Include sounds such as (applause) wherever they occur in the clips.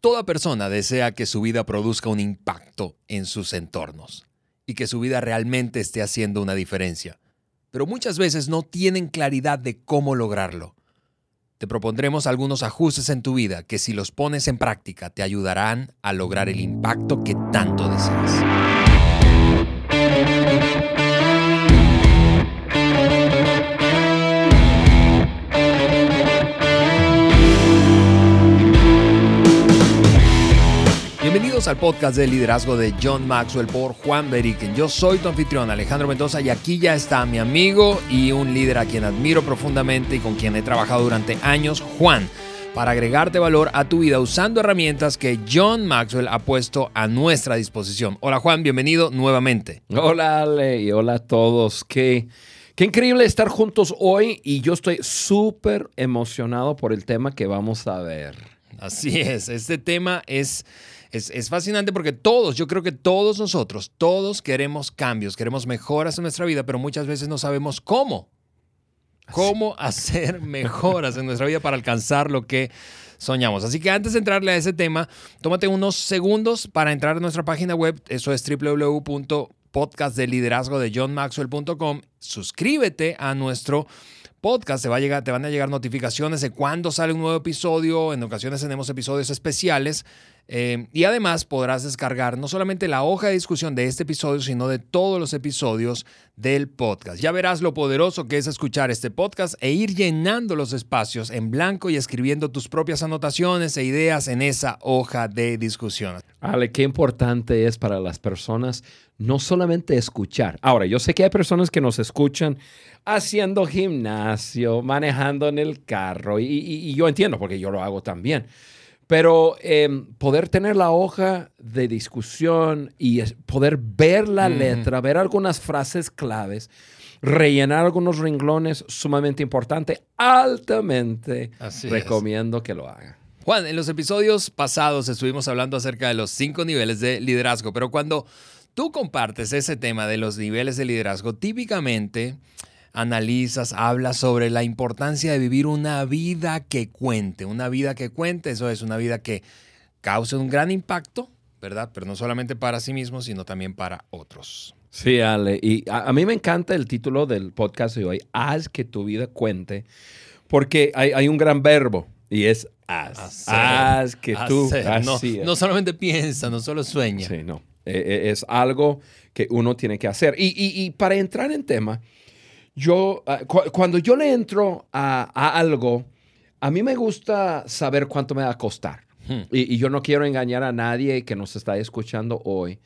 Toda persona desea que su vida produzca un impacto en sus entornos y que su vida realmente esté haciendo una diferencia, pero muchas veces no tienen claridad de cómo lograrlo. Te propondremos algunos ajustes en tu vida que si los pones en práctica te ayudarán a lograr el impacto que tanto deseas. Bienvenidos al podcast de liderazgo de John Maxwell por Juan Beriken. Yo soy tu anfitrión Alejandro Mendoza y aquí ya está mi amigo y un líder a quien admiro profundamente y con quien he trabajado durante años, Juan, para agregarte valor a tu vida usando herramientas que John Maxwell ha puesto a nuestra disposición. Hola Juan, bienvenido nuevamente. Hola Ale y hola a todos. Qué, qué increíble estar juntos hoy y yo estoy súper emocionado por el tema que vamos a ver. Así es, este tema es es, fascinante porque todos, yo creo que todos nosotros, todos queremos cambios, queremos mejoras en nuestra vida, pero muchas veces no sabemos cómo. Cómo (laughs) hacer mejoras en nuestra vida para alcanzar lo que soñamos. Así que antes de entrarle a ese tema, tómate unos segundos para entrar a nuestra página web. Eso es www.podcastdeliderazgo de johnmaxwell.com. Suscríbete a nuestro podcast, te, va a llegar, te van a llegar notificaciones de cuándo sale un nuevo episodio. En ocasiones tenemos episodios especiales. Eh, y además podrás descargar no solamente la hoja de discusión de este episodio, sino de todos los episodios del podcast. Ya verás lo poderoso que es escuchar este podcast e ir llenando los espacios en blanco y escribiendo tus propias anotaciones e ideas en esa hoja de discusión. Ale, qué importante es para las personas no solamente escuchar. Ahora, yo sé que hay personas que nos escuchan haciendo gimnasio, manejando en el carro, y yo entiendo porque yo lo hago también. Pero em, poder tener la hoja de discusión y poder ver la letra, ver algunas frases claves, rellenar algunos renglones, sumamente importante, altamente recomiendo que lo hagan. Juan, en los episodios pasados estuvimos hablando acerca de los cinco niveles de liderazgo, pero cuando tú compartes ese tema de los niveles de liderazgo, típicamente analizas, hablas sobre la importancia de vivir una vida que cuente, una vida que cuente, eso es una vida que cause un gran impacto, ¿verdad? Pero no solamente para sí mismo, sino también para otros. Sí, Ale, y a, mí me encanta el título del podcast de hoy, haz que tu vida cuente, porque hay, un gran verbo y es haz. haz que tú, no, no, solamente piensa, no solo sueña. Sí, no, e, e, es algo que uno tiene que hacer. Y, y para entrar en tema, yo, ah, cuando yo le entro a, algo, a mí me gusta saber cuánto me va a costar. Hmm. Y, y, yo no quiero engañar a nadie que nos está escuchando hoy,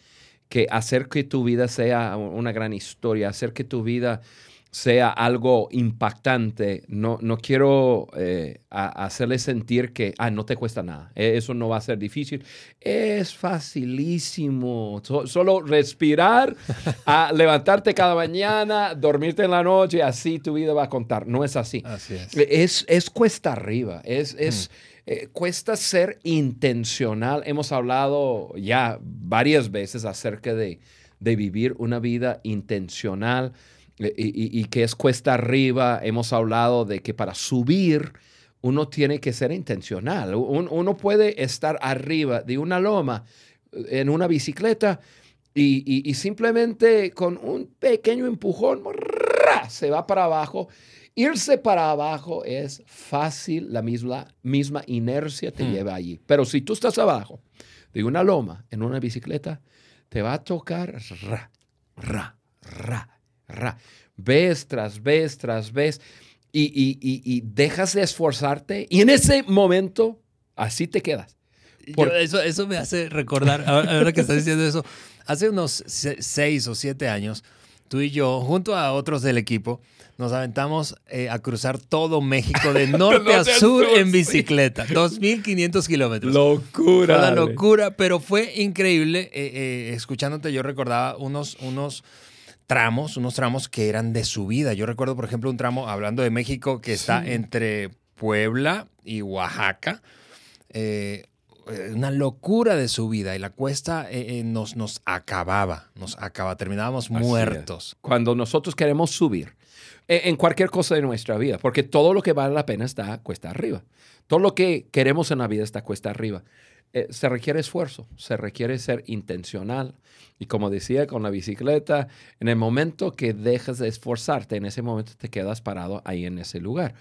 que hacer que tu vida sea una gran historia, hacer que tu vida sea algo impactante, no, no quiero eh, hacerle sentir que ah, no te cuesta nada, e, eso no va a ser difícil. Es facilísimo, solo respirar, (laughs) a levantarte cada mañana, dormirte en la noche, así tu vida va a contar. No es así. es. es. cuesta arriba, es... es mm. eh, cuesta ser intencional. Hemos hablado ya varias veces acerca de, de vivir una vida intencional eh, y, que es cuesta arriba. Hemos hablado de que para subir uno tiene que ser intencional. uno puede estar arriba de una loma eh, en una bicicleta y, simplemente con un pequeño empujón se va para abajo. Irse para abajo es fácil, la misma, misma inercia te hmm. lleva allí. Pero si tú estás abajo de una loma en una bicicleta, te va a tocar ra, ra, ra, ra, vez tras vez tras vez y, dejas de esforzarte y en ese momento así te quedas. eso, eso me hace recordar, ahora que estás diciendo eso, hace unos seis o siete años, tú y yo, junto a otros del equipo, nos aventamos eh, a cruzar todo México de (laughs) norte a sur, en bicicleta. 2.500 kilómetros. Locura. Fue una locura, pero fue increíble. Eh, eh, escuchándote, yo recordaba unos, unos tramos, unos tramos que eran de subida. Yo recuerdo, por ejemplo, un tramo, hablando de México, que está entre Puebla y Oaxaca. Eh, una locura de subida y la cuesta eh, eh, nos, nos acababa, nos acaba, terminábamos muertos. Cuando nosotros queremos subir en cualquier cosa de nuestra vida, porque todo lo que vale la pena está cuesta arriba. Todo lo que queremos en la vida está cuesta arriba. Eh, se requiere esfuerzo, se requiere ser intencional. Y como decía con la bicicleta, en el momento que dejas de esforzarte, en ese momento te quedas parado ahí en ese lugar.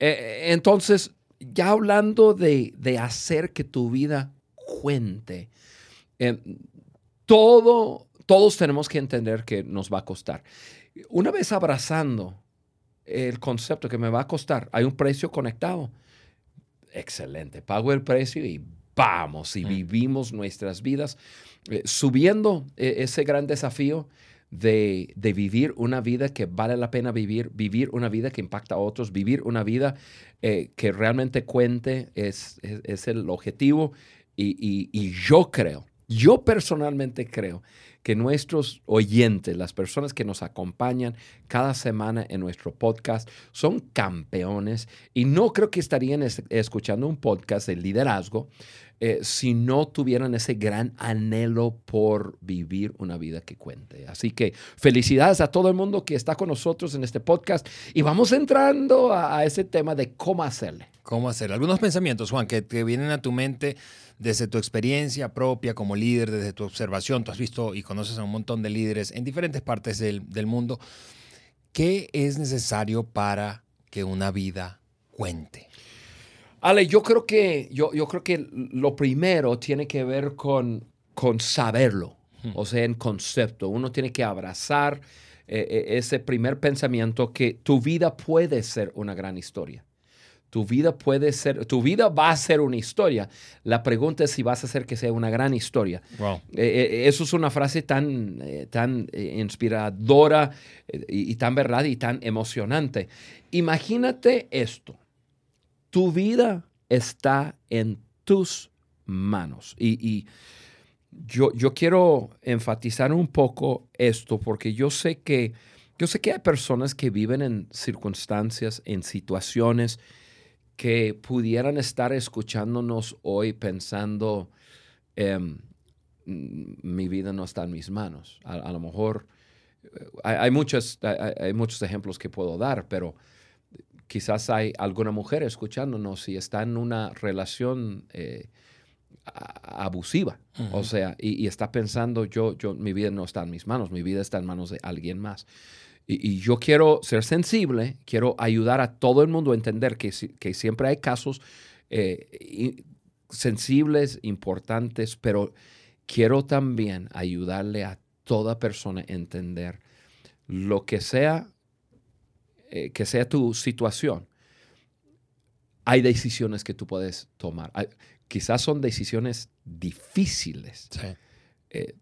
Eh, entonces, ya hablando de, hacer que tu vida cuente, eh, todo, todos tenemos que entender que nos va a costar. Una vez abrazando el concepto que me va a costar, hay un precio conectado. Excelente, pago el precio y vamos y mm. vivimos nuestras vidas eh, subiendo eh, ese gran desafío de, vivir una vida que vale la pena vivir, vivir una vida que impacta a otros, vivir una vida eh, que realmente cuente es, es, el objetivo. Y, y yo creo, yo personalmente creo que nuestros oyentes, las personas que nos acompañan cada semana en nuestro podcast, son campeones y no creo que estarían escuchando un podcast de liderazgo eh, si no tuvieran ese gran anhelo por vivir una vida que cuente. Así que felicidades a todo el mundo que está con nosotros en este podcast y vamos entrando a, ese tema de cómo hacerle. ¿Cómo hacerle? Algunos pensamientos, Juan, que te vienen a tu mente desde tu experiencia propia como líder, desde tu observación. Tú has visto y conoces a un montón de líderes en diferentes partes del, del mundo. ¿Qué es necesario para que una vida cuente? Ale, yo creo que, yo, yo creo que lo primero tiene que ver con, con saberlo, o sea, en concepto. Uno tiene que abrazar eh, eh, ese primer pensamiento que tu vida puede ser una gran historia. Tu vida puede ser, tu vida va a ser una historia. La pregunta es si vas a hacer que sea una gran historia. Eh, eso es una frase tan, tan inspiradora y tan verdad y tan emocionante. Imagínate esto tu vida está en tus manos. Y, yo, yo, quiero enfatizar un poco esto porque yo sé que yo sé que hay personas que viven en circunstancias, en situaciones que pudieran estar escuchándonos hoy pensando, em, mi vida no está en mis manos. A, lo mejor eh, hay, muchos, hay, muchos ejemplos que puedo dar, pero quizás hay alguna mujer escuchándonos y está en una relación eh, abusiva, o sea, y, está pensando, yo, yo, mi vida no está en mis manos, mi vida está en manos de alguien más. Y, yo quiero ser sensible, quiero ayudar a todo el mundo a entender que, que siempre hay casos eh, sensibles, importantes, pero quiero también ayudarle a toda persona a entender lo que sea eh, que sea tu situación, hay decisiones que tú puedes tomar. quizás son decisiones difíciles, eh,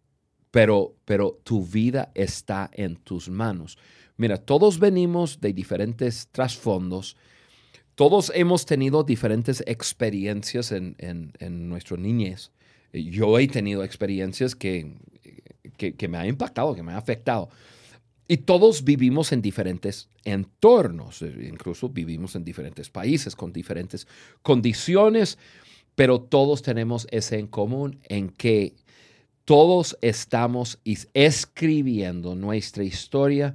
pero, pero tu vida está en tus manos. Mira, todos venimos de diferentes trasfondos. Todos hemos tenido diferentes experiencias en, en, nuestra niñez. Yo he tenido experiencias que, que, que me han impactado, que me han afectado. Y todos vivimos en diferentes entornos, eh, incluso vivimos en diferentes países con diferentes condiciones, pero todos tenemos ese en común en que todos estamos escribiendo nuestra historia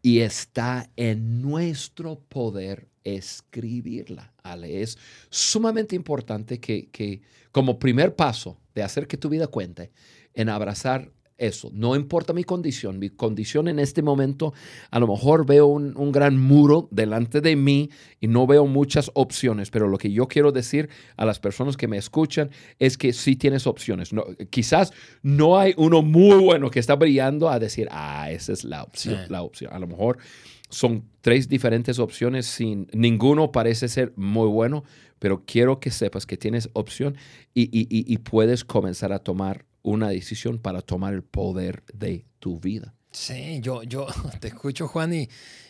y está en nuestro poder escribirla. Ale, es sumamente importante que, que como primer paso de hacer que tu vida cuente, en abrazar eso. No importa mi condición. Mi condición en este momento, a lo mejor veo un, gran muro delante de mí y no veo muchas opciones. Pero lo que yo quiero decir a las personas que me escuchan es que sí tienes opciones. No, quizás no hay uno muy bueno que está brillando a decir, ah, esa es la opción. La opción. A lo mejor son tres diferentes opciones sin ninguno parece ser muy bueno, pero quiero que sepas que tienes opción y, y puedes comenzar a tomar una decisión para tomar el poder de tu vida. Sí, yo, yo (laughs) te escucho, Juan, y,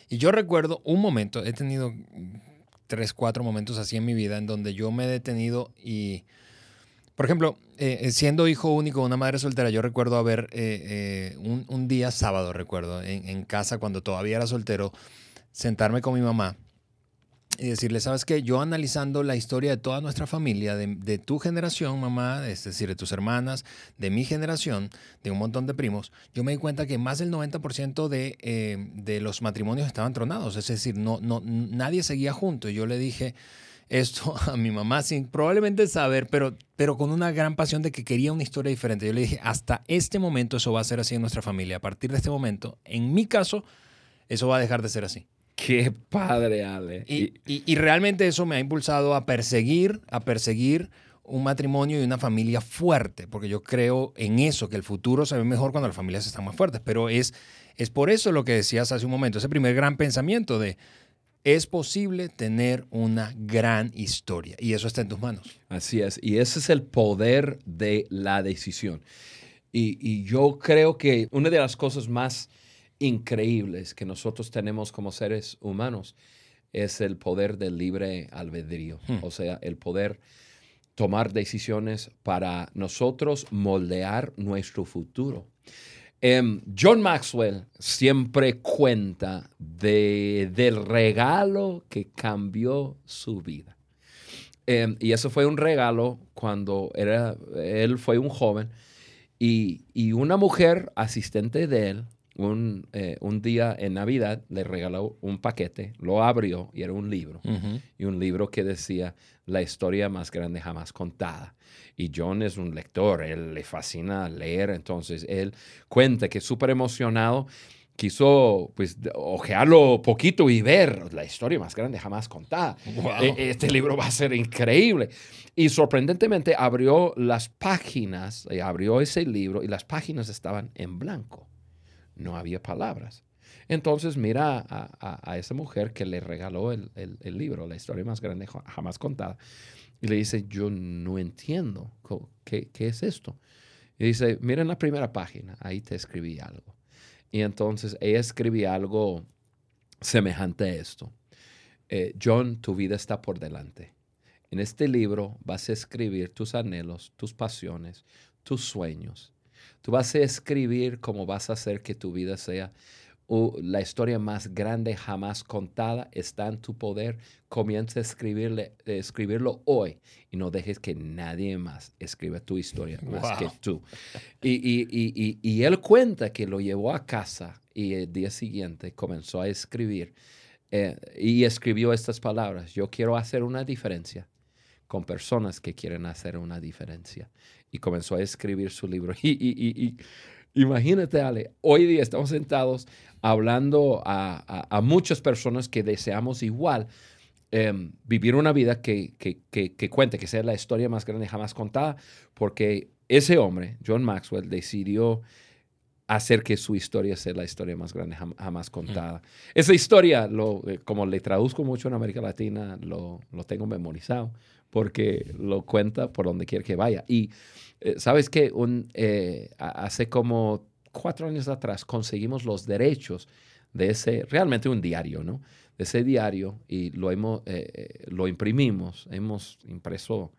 yo recuerdo un momento, he tenido tres, cuatro momentos así en mi vida en donde yo me he detenido y, por ejemplo, eh, eh, siendo hijo único de una madre soltera, yo recuerdo haber eh, un, día sábado, recuerdo, en casa cuando todavía era soltero, sentarme con mi mamá y decirle, ¿sabes qué? Yo analizando la historia de toda nuestra familia, de, tu generación, mamá, es decir, de tus hermanas, de mi generación, de un montón de primos, yo me di cuenta que más del 90% de, eh, de los matrimonios estaban tronados, es decir, no, no, nadie seguía junto. Y yo le dije, esto (laughs) a mi mamá sin probablemente saber, pero, pero con una gran pasión de que quería una historia diferente. Yo le dije, hasta este momento eso va a ser así en nuestra familia. A partir de este momento, en mi caso, eso va a dejar de ser así. Qué padre, Ale. Y, y, realmente eso me ha impulsado a perseguir, a perseguir un matrimonio y una familia fuerte, porque yo creo en eso, que el futuro se ve mejor cuando las familias están más fuertes. Pero es, es por eso lo que decías hace un momento, ese primer gran pensamiento de es posible tener una gran historia y eso está en tus manos. Así es, y ese es el poder de la decisión. Y, y yo creo que una de las cosas más increíbles que nosotros tenemos como seres humanos es el poder del libre albedrío, hmm. o sea, el poder tomar decisiones para nosotros moldear nuestro futuro. Em, John Maxwell siempre cuenta de, del regalo que cambió su vida. Em, y eso fue un regalo cuando era, él fue un joven y, y una mujer asistente de él un, eh, un, día en Navidad le regaló un paquete, lo abrió y era un libro. Y un libro que decía la historia más grande jamás contada. Y John es un lector, él le fascina leer, entonces él cuenta que súper emocionado quiso pues ojearlo poquito y ver la historia más grande jamás contada. E, este libro va a ser increíble. Y sorprendentemente abrió las páginas, eh, abrió ese libro y las páginas estaban en blanco no había palabras. Entonces mira a, esa mujer que le regaló el, libro, la historia más grande jamás contada, y le dice, yo no entiendo, ¿qué, es esto? Y dice, mira en la primera página, ahí te escribí algo. Y entonces ella escribía algo semejante a esto. Eh, John, tu vida está por delante. En este libro vas a escribir tus anhelos, tus pasiones, tus sueños Tú vas a escribir cómo vas a hacer que tu vida sea la historia más grande jamás contada. Está en tu poder. Comienza a escribirle, escribirlo hoy y no dejes que nadie más escriba tu historia más que tú. Y, él cuenta que lo llevó a casa y el día siguiente comenzó a escribir eh, y escribió estas palabras. Yo quiero hacer una diferencia con personas que quieren hacer una diferencia y comenzó a escribir su libro. (laughs) Y, imagínate, Ale, hoy día estamos sentados hablando a, muchas personas que deseamos igual em, vivir una vida que, que, cuente, que sea la historia más grande jamás contada, porque ese hombre, John Maxwell, decidió hacer que su historia sea la historia más grande jamás contada. Esa historia, lo, eh, como le traduzco mucho en América Latina, lo, lo tengo memorizado porque lo cuenta por donde quiera que vaya. Y eh, sabes que eh, hace como cuatro años atrás conseguimos los derechos de ese, realmente un diario, ¿no? De ese diario y lo, hemos, eh, lo imprimimos. Hemos impreso,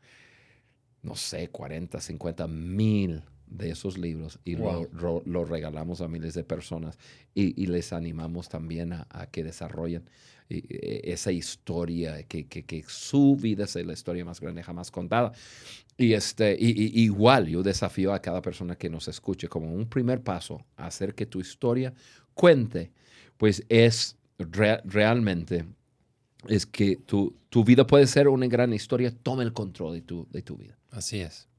no sé, 40, 50 mil de esos libros y lo, regalamos a miles de personas y, les animamos también a, a que desarrollen e, esa historia, que, que, su vida es la historia más grande jamás contada. Y, este, y, igual yo desafío a cada persona que nos escuche como un primer paso a hacer que tu historia cuente, pues es realmente es que tu, tu, vida puede ser una gran historia, toma el control de tu, de tu vida. Así es.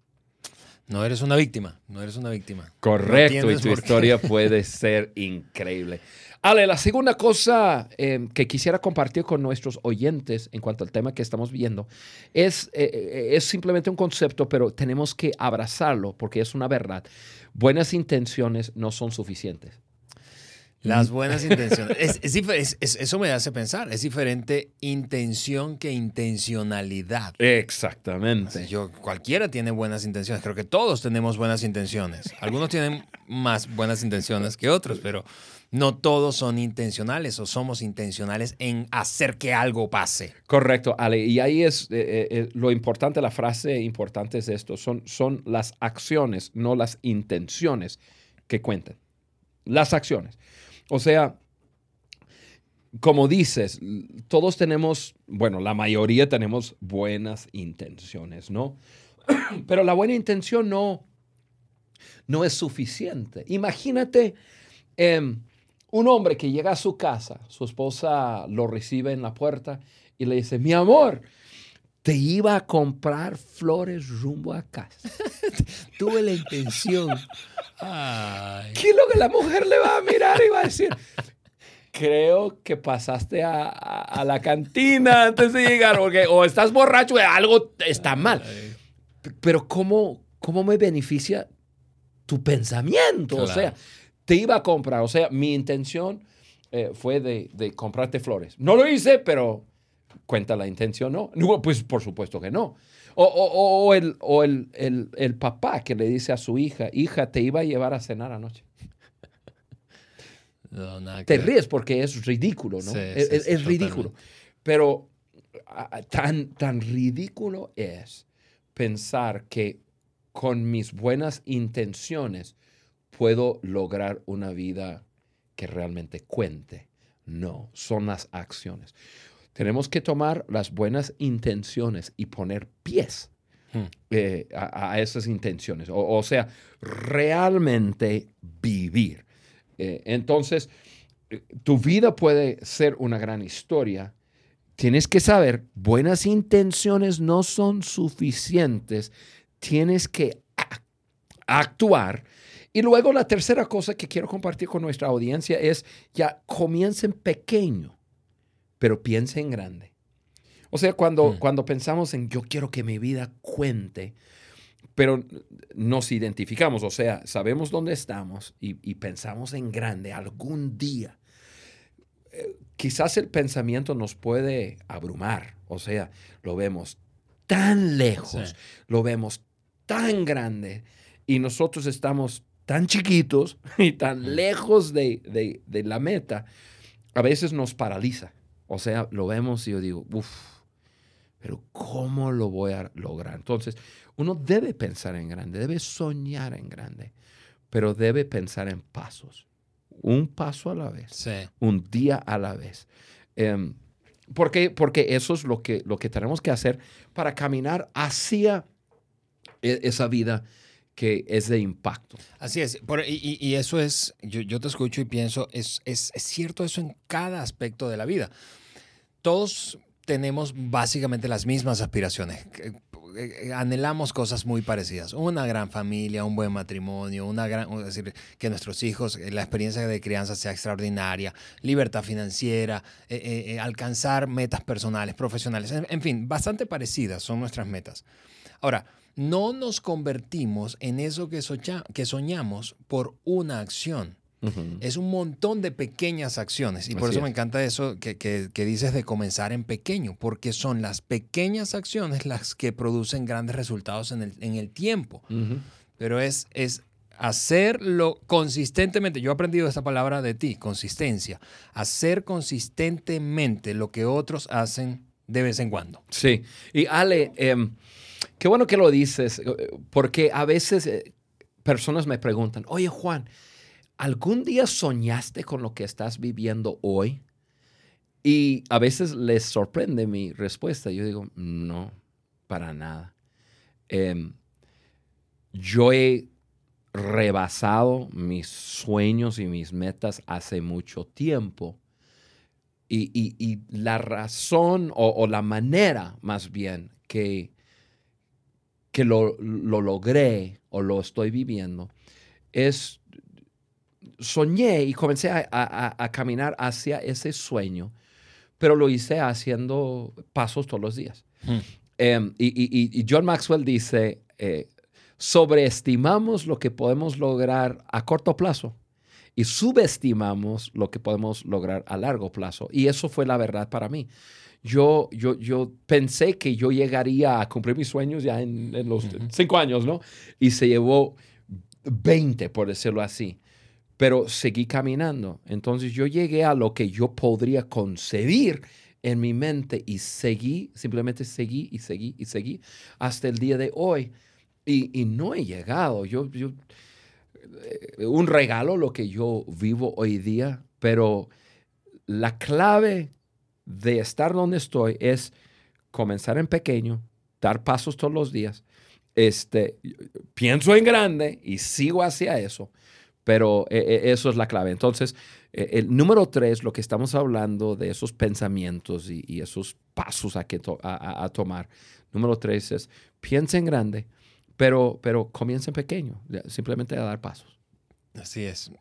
No eres una víctima, no eres una víctima. Correcto, y tu historia puede (laughs) ser increíble. Ale, la segunda cosa em, que quisiera compartir con nuestros oyentes en cuanto al tema que estamos viendo es, eh, eh, es simplemente un concepto, pero tenemos que abrazarlo porque es una verdad. Buenas intenciones no son suficientes. Las buenas intenciones. eso me hace pensar. Es diferente intención que intencionalidad. Exactamente. yo, cualquiera tiene buenas intenciones. Creo que todos tenemos buenas intenciones. Algunos tienen más buenas intenciones que otros, pero no todos son intencionales o somos intencionales en hacer que algo pase. Correcto, Ale. Y ahí es eh, eh, eh, lo importante, la frase importante es esto, son, son las acciones, no las intenciones que cuentan. Las acciones. O sea, como dices, todos tenemos, bueno, la mayoría tenemos buenas intenciones, ¿no? (clears throat) Pero la buena intención no, no es suficiente. Imagínate... Em, un hombre que llega a su casa, su esposa lo recibe en la puerta y le dice, mi amor, te iba a comprar flores rumbo a casa. (laughs) Tuve la intención. ¿Qué es lo que la mujer le va a mirar y va a decir? Creo que pasaste a, la cantina antes de llegar, o estás borracho, algo está mal. Pero ¿cómo, cómo me beneficia tu pensamiento? O sea, te iba a comprar. O sea, mi intención eh, fue de, de comprarte flores. No lo hice, pero cuenta la intención, ¿no? (laughs) Pues por supuesto que no. O, el, o el, el, papá que le dice a su hija, hija, te iba a llevar a cenar anoche. te ríes porque es ridículo, ¿no? es, ridículo. Pero tan, tan ridículo es pensar que con mis buenas intenciones puedo lograr una vida que realmente cuente. No, son las acciones. Tenemos que tomar las buenas intenciones y poner pies hmm. eh, a, esas intenciones. O, sea, realmente vivir. Eh, entonces, eh, tu vida puede ser una gran historia. Tienes que saber, buenas intenciones no son suficientes. Tienes que actuar. Y luego la tercera cosa que quiero compartir con nuestra audiencia es ya comiencen pequeño pero piense en grande. O sea, cuando, mm. cuando pensamos en yo quiero que mi vida cuente, pero nos identificamos, o sea, sabemos dónde estamos y, pensamos en grande algún día. Eh, quizás el pensamiento nos puede abrumar, o sea, lo vemos tan lejos, lo vemos tan grande y nosotros estamos tan chiquitos (laughs) y tan mm. lejos de, de la meta, a veces nos paraliza. O sea, lo vemos y yo digo, uff, pero ¿cómo lo voy a lograr? Entonces, uno debe pensar en grande, debe soñar en grande, pero debe pensar en pasos. Un paso a la vez, un día a la vez. Eh, porque, porque eso es lo que, lo que tenemos que hacer para caminar hacia e, esa vida que es de impacto. Así es, y, eso es, yo, yo, te escucho y pienso, es, es, es, cierto eso en cada aspecto de la vida todos tenemos básicamente las mismas aspiraciones. Eh, anhelamos cosas muy parecidas. Una gran familia, un buen matrimonio, una gran, es decir, que nuestros hijos, eh, la experiencia de crianza sea extraordinaria, libertad financiera, eh, alcanzar metas personales, profesionales, en, fin, bastante parecidas son nuestras metas. Ahora, no nos convertimos en eso que soñamos por una acción. Es un montón de pequeñas acciones y por eso me encanta eso que, dices de comenzar en pequeño, porque son las pequeñas acciones las que producen grandes resultados en el, tiempo. Pero es, es hacerlo consistentemente. Yo he aprendido esta palabra de ti, consistencia. Hacer consistentemente lo que otros hacen de vez en cuando. Sí. Y Ale, em, qué bueno que lo dices, porque a veces eh, personas me preguntan, oye Juan, ¿algún día soñaste con lo que estás viviendo hoy? Y a veces les sorprende mi respuesta. Yo digo, no, para nada. Em, yo he rebasado mis sueños y mis metas hace mucho tiempo. Y, la razón o, la manera más bien que, que lo, lo logré o lo estoy viviendo es soñé y comencé a, caminar hacia ese sueño, pero lo hice haciendo pasos todos los días. Hmm. Em, y, John Maxwell dice, eh, sobreestimamos lo que podemos lograr a corto plazo y subestimamos lo que podemos lograr a largo plazo. Y eso fue la verdad para mí. Yo, yo, yo pensé que yo llegaría a cumplir mis sueños ya en, en los cinco años, ¿no? Y se llevó 20, por decirlo así pero seguí caminando. Entonces yo llegué a lo que yo podría concebir en mi mente y seguí, simplemente seguí y seguí y seguí hasta el día de hoy. Y, no he llegado. Yo, yo, eh, un regalo lo que yo vivo hoy día, pero la clave de estar donde estoy es comenzar en pequeño, dar pasos todos los días. Este, pienso en grande y sigo hacia eso Pero eh, eh, eso es la clave. Entonces, eh, el número tres, lo que estamos hablando de esos pensamientos y, esos pasos a, que a, tomar. Número tres es, piensa en grande, pero, pero comienza en pequeño, simplemente a dar pasos. Así es.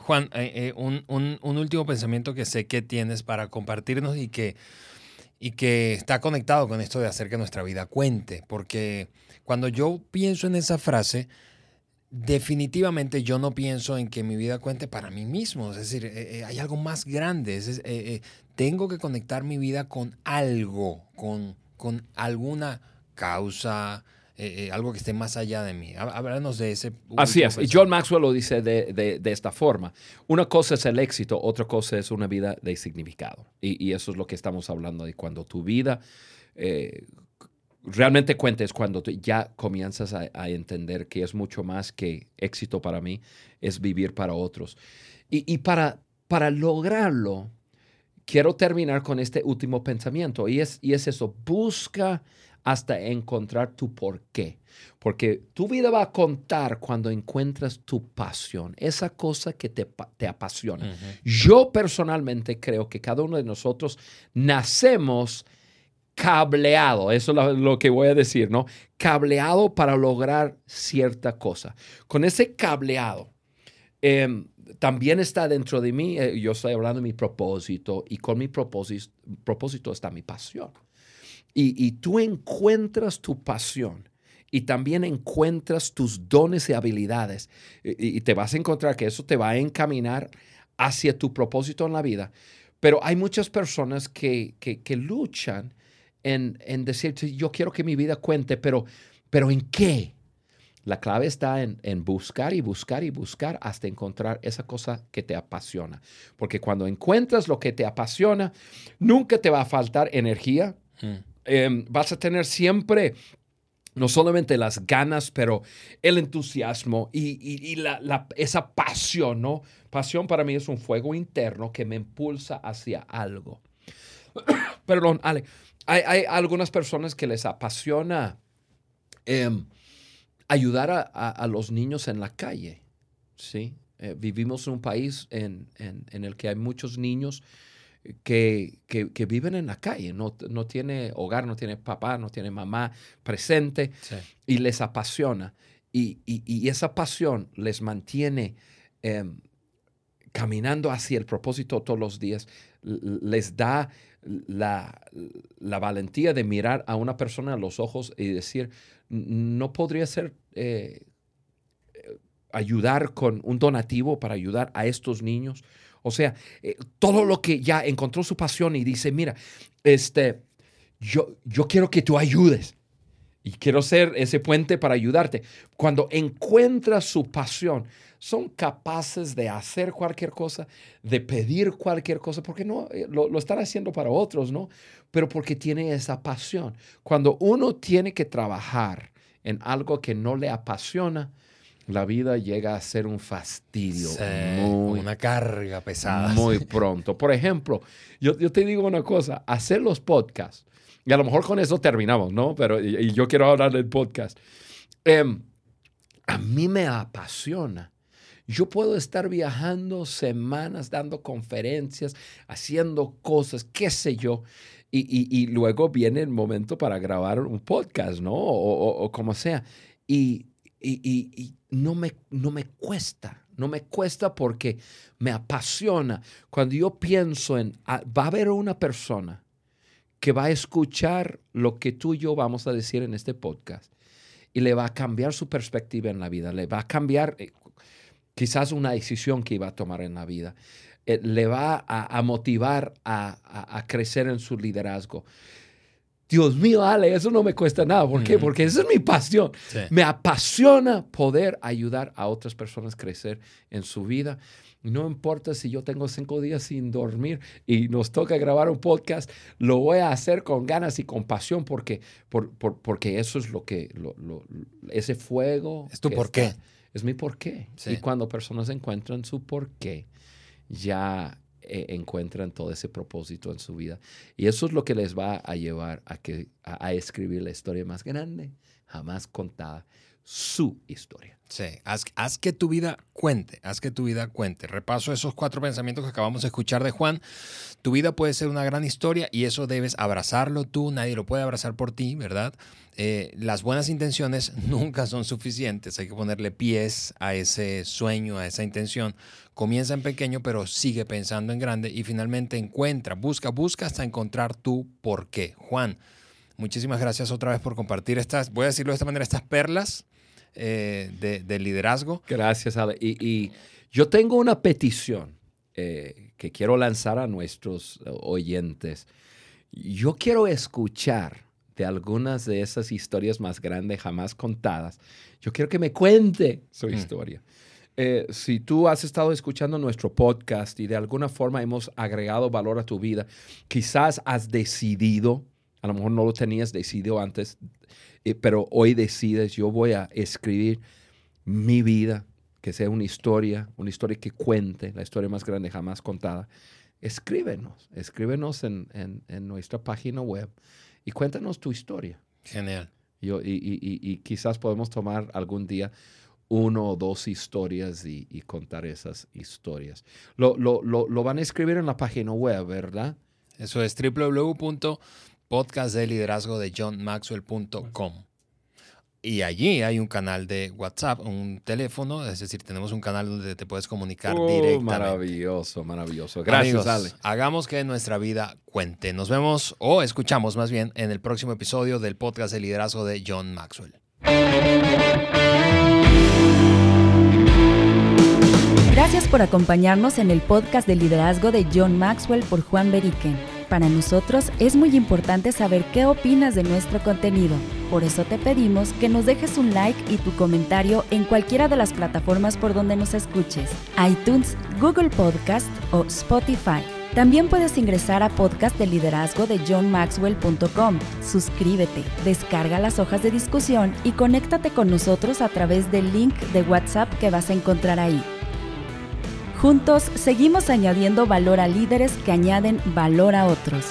Juan, un, un, último pensamiento que sé que tienes para compartirnos y que, y que está conectado con esto de hacer que nuestra vida cuente, porque cuando yo pienso en esa frase, definitivamente yo no pienso en que mi vida cuente para mí mismo. Es decir, eh, eh, hay algo más grande. Eh, tengo que conectar mi vida con algo, con, con alguna causa, algo que esté más allá de mí. Háblanos de ese. Así es. Y John Maxwell lo dice de, esta forma. Una cosa es el éxito, otra cosa es una vida de significado. Y, y eso es lo que estamos hablando de cuando tu vida realmente cuentes cuando ya comienzas a, entender que es mucho más que éxito para mí, es vivir para otros. Y, para, para lograrlo, quiero terminar con este último pensamiento y es, y es eso, busca hasta encontrar tu por qué. Porque tu vida va a contar cuando encuentras tu pasión, esa cosa que te, te apasiona. Yo personalmente creo que cada uno de nosotros nacemos cableado, eso es lo, que voy a decir, ¿no? Cableado para lograr cierta cosa. Con ese cableado, em, también está dentro de mí, eh, yo estoy hablando de mi propósito y con mi propósito, propósito está mi pasión. Y, tú encuentras tu pasión y también encuentras tus dones y habilidades y, te vas a encontrar que eso te va a encaminar hacia tu propósito en la vida. Pero hay muchas personas que, que luchan en, en decirte, yo quiero que mi vida cuente, pero, pero ¿en qué? La clave está en, buscar y buscar y buscar hasta encontrar esa cosa que te apasiona. Porque cuando encuentras lo que te apasiona, nunca te va a faltar energía. Mm. Em, vas a tener siempre no solamente las ganas, pero el entusiasmo y, esa pasión, ¿no? Pasión para mí es un fuego interno que me impulsa hacia algo. (coughs) Perdón, Ale hay, algunas personas que les apasiona em, ayudar a, los niños en la calle. ¿sí? Eh, vivimos en un país en, el que hay muchos niños que, viven en la calle, no, no, tiene hogar, no tiene papá, no tiene mamá presente y les apasiona. Y, esa pasión les mantiene em, caminando hacia el propósito todos los días, les da la, valentía de mirar a una persona a los ojos y decir, no podría ser eh, ayudar con un donativo para ayudar a estos niños. O sea, eh, todo lo que ya encontró su pasión y dice, mira, este, yo, yo quiero que tú ayudes y quiero ser ese puente para ayudarte. Cuando encuentra su pasión, son capaces de hacer cualquier cosa, de pedir cualquier cosa, porque no eh, lo, están haciendo para otros, ¿no? Pero porque tiene esa pasión. Cuando uno tiene que trabajar en algo que no le apasiona, la vida llega a ser un fastidio. una carga pesada. Muy pronto. Por ejemplo, yo, yo te digo una cosa, hacer los podcasts y a lo mejor con eso terminamos, ¿no? Pero y, yo quiero hablar del podcast. Em, a mí me apasiona. Yo puedo estar viajando semanas, dando conferencias, haciendo cosas, qué sé yo, y, luego viene el momento para grabar un podcast, ¿no? O, como sea. Y, no, me, no me cuesta, no me cuesta porque me apasiona. Cuando yo pienso en, ah, va a haber una persona que va a escuchar lo que tú y yo vamos a decir en este podcast y le va a cambiar su perspectiva en la vida, le va a cambiar eh, quizás una decisión que iba a tomar en la vida, eh, le va a, motivar a, crecer en su liderazgo. Dios mío, Ale, eso no me cuesta nada. ¿Por qué? Porque esa es mi pasión. Me apasiona poder ayudar a otras personas a crecer en su vida. No importa si yo tengo cinco días sin dormir y nos toca grabar un podcast, lo voy a hacer con ganas y con pasión porque, porque eso es lo que, ese fuego. Es tu por qué. Es mi por qué. Y cuando personas encuentran su por qué, ya eh, encuentran todo ese propósito en su vida. Y eso es lo que les va a llevar a, que, a escribir la historia más grande jamás contada su historia. Sí, haz, que tu vida cuente, haz que tu vida cuente. Repaso esos cuatro pensamientos que acabamos de escuchar de Juan. Tu vida puede ser una gran historia y eso debes abrazarlo tú, nadie lo puede abrazar por ti, ¿verdad? Eh, las buenas intenciones (laughs) nunca son suficientes, hay que ponerle pies a ese sueño, a esa intención. Comienza en pequeño, pero sigue pensando en grande y finalmente encuentra, busca, busca hasta encontrar tu por qué. Juan, muchísimas gracias otra vez por compartir estas, voy a decirlo de esta manera, estas perlas eh, de, liderazgo. Gracias, Ale. Y, yo tengo una petición eh, que quiero lanzar a nuestros oyentes. Yo quiero escuchar de algunas de esas historias más grandes jamás contadas. Yo quiero que me cuente su mm. historia. Eh, si tú has estado escuchando nuestro podcast y de alguna forma hemos agregado valor a tu vida, quizás has decidido, a lo mejor no lo tenías decidido antes, eh, pero hoy decides, yo voy a escribir mi vida, que sea una historia, una historia que cuente, la historia más grande jamás contada. Escríbenos, escríbenos en, nuestra página web y cuéntanos tu historia. Genial. Yo, y, quizás podemos tomar algún día uno o dos historias y, contar esas historias. Lo, lo, lo, van a escribir en la página web, ¿verdad? Eso es www podcast de liderazgo de johnmaxwell.com. Y allí hay un canal de WhatsApp, un teléfono, es decir, tenemos un canal donde te puedes comunicar oh, directamente. Maravilloso, maravilloso. Gracias, Ale. Hagamos que nuestra vida cuente. Nos vemos o escuchamos más bien en el próximo episodio del podcast de liderazgo de John Maxwell. Gracias por acompañarnos en el podcast de liderazgo de John Maxwell por Juan Beriken. Para nosotros es muy importante saber qué opinas de nuestro contenido. Por eso te pedimos que nos dejes un like y tu comentario en cualquiera de las plataformas por donde nos escuches, iTunes, Google Podcast o Spotify. También puedes ingresar a podcast de liderazgo de johnmaxwell.com. Suscríbete, descarga las hojas de discusión y conéctate con nosotros a través del link de WhatsApp que vas a encontrar ahí. Juntos seguimos añadiendo valor a líderes que añaden valor a otros.